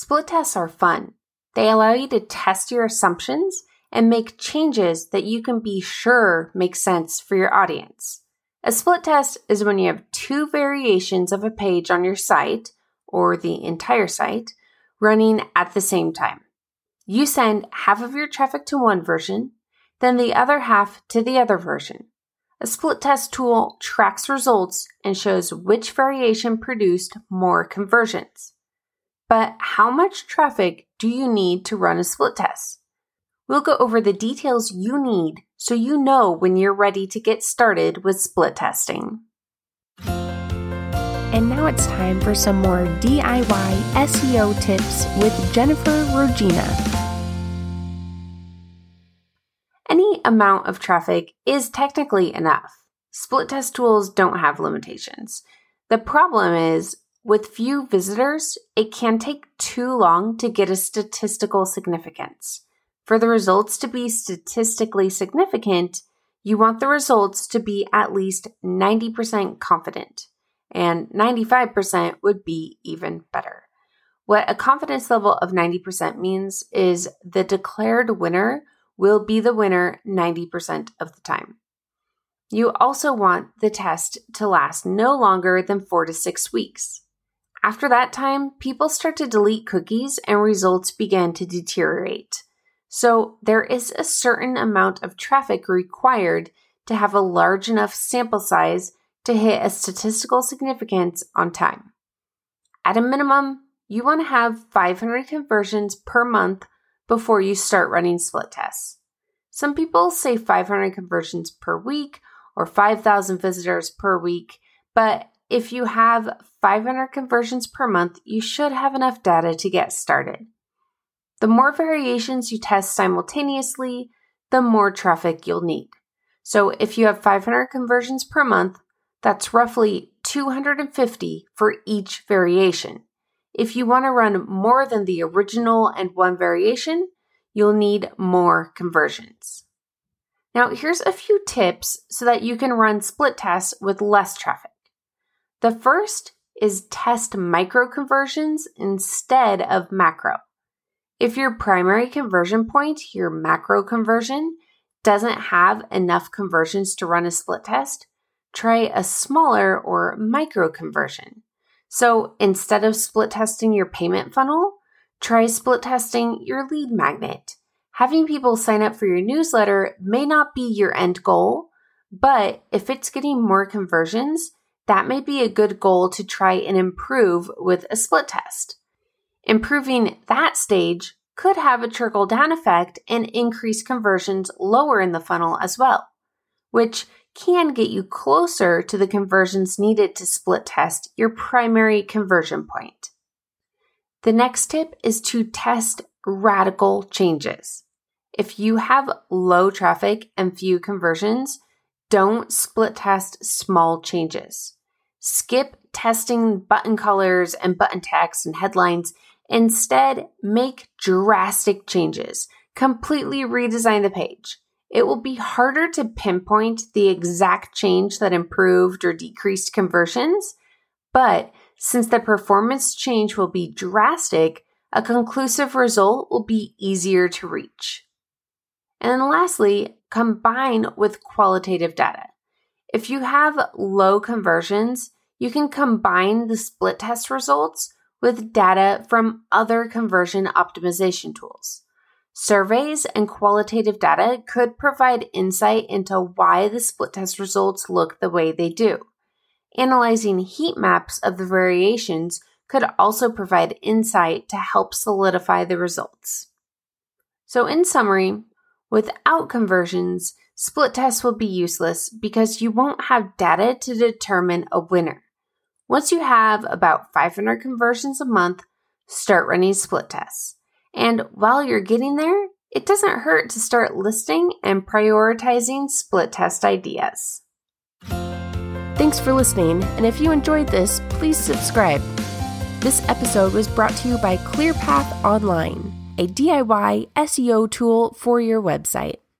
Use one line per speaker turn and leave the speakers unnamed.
Split tests are fun. They allow you to test your assumptions and make changes that you can be sure make sense for your audience. A split test is when you have two variations of a page on your site or the entire site running at the same time. You send half of your traffic to one version, then the other half to the other version. A split test tool tracks results and shows which variation produced more conversions. But how much traffic do you need to run a split test? We'll go over the details you need so you know when you're ready to get started with split testing.
And now it's time for some more DIY SEO tips with Jennifer Regina.
Any amount of traffic is technically enough. Split test tools don't have limitations. The problem is, with few visitors, it can take too long to get a statistical significance. For the results to be statistically significant, you want the results to be at least 90% confident and 95% would be even better. What a confidence level of 90% means is the declared winner will be the winner 90% of the time. You also want the test to last no longer than four to six weeks. After that time, people start to delete cookies and results begin to deteriorate. So, there is a certain amount of traffic required to have a large enough sample size to hit a statistical significance on time. At a minimum, you want to have 500 conversions per month before you start running split tests. Some people say 500 conversions per week or 5,000 visitors per week, but if you have 500 conversions per month, you should have enough data to get started. The more variations you test simultaneously, the more traffic you'll need. So if you have 500 conversions per month, that's roughly 250 for each variation. If you want to run more than the original and one variation, you'll need more conversions. Now, here's a few tips so that you can run split tests with less traffic. The first is test micro conversions instead of macro. If your primary conversion point, your macro conversion, doesn't have enough conversions to run a split test, try a smaller or micro conversion. So instead of split testing your payment funnel, try split testing your lead magnet. Having people sign up for your newsletter may not be your end goal, but if it's getting more conversions, that may be a good goal to try and improve with a split test. Improving that stage could have a trickle down effect and increase conversions lower in the funnel as well, which can get you closer to the conversions needed to split test your primary conversion point. The next tip is to test radical changes. If you have low traffic and few conversions, don't split test small changes. Skip testing button colors and button text and headlines. Instead, make drastic changes. Completely redesign the page. It will be harder to pinpoint the exact change that improved or decreased conversions, but since the performance change will be drastic, a conclusive result will be easier to reach. And lastly, combine with qualitative data. If you have low conversions, you can combine the split test results with data from other conversion optimization tools. Surveys and qualitative data could provide insight into why the split test results look the way they do. Analyzing heat maps of the variations could also provide insight to help solidify the results. So, in summary, without conversions, split tests will be useless because you won't have data to determine a winner. Once you have about 500 conversions a month, start running split tests. And while you're getting there, it doesn't hurt to start listing and prioritizing split test ideas.
Thanks for listening, and if you enjoyed this, please subscribe. This episode was brought to you by ClearPath Online, a DIY SEO tool for your website.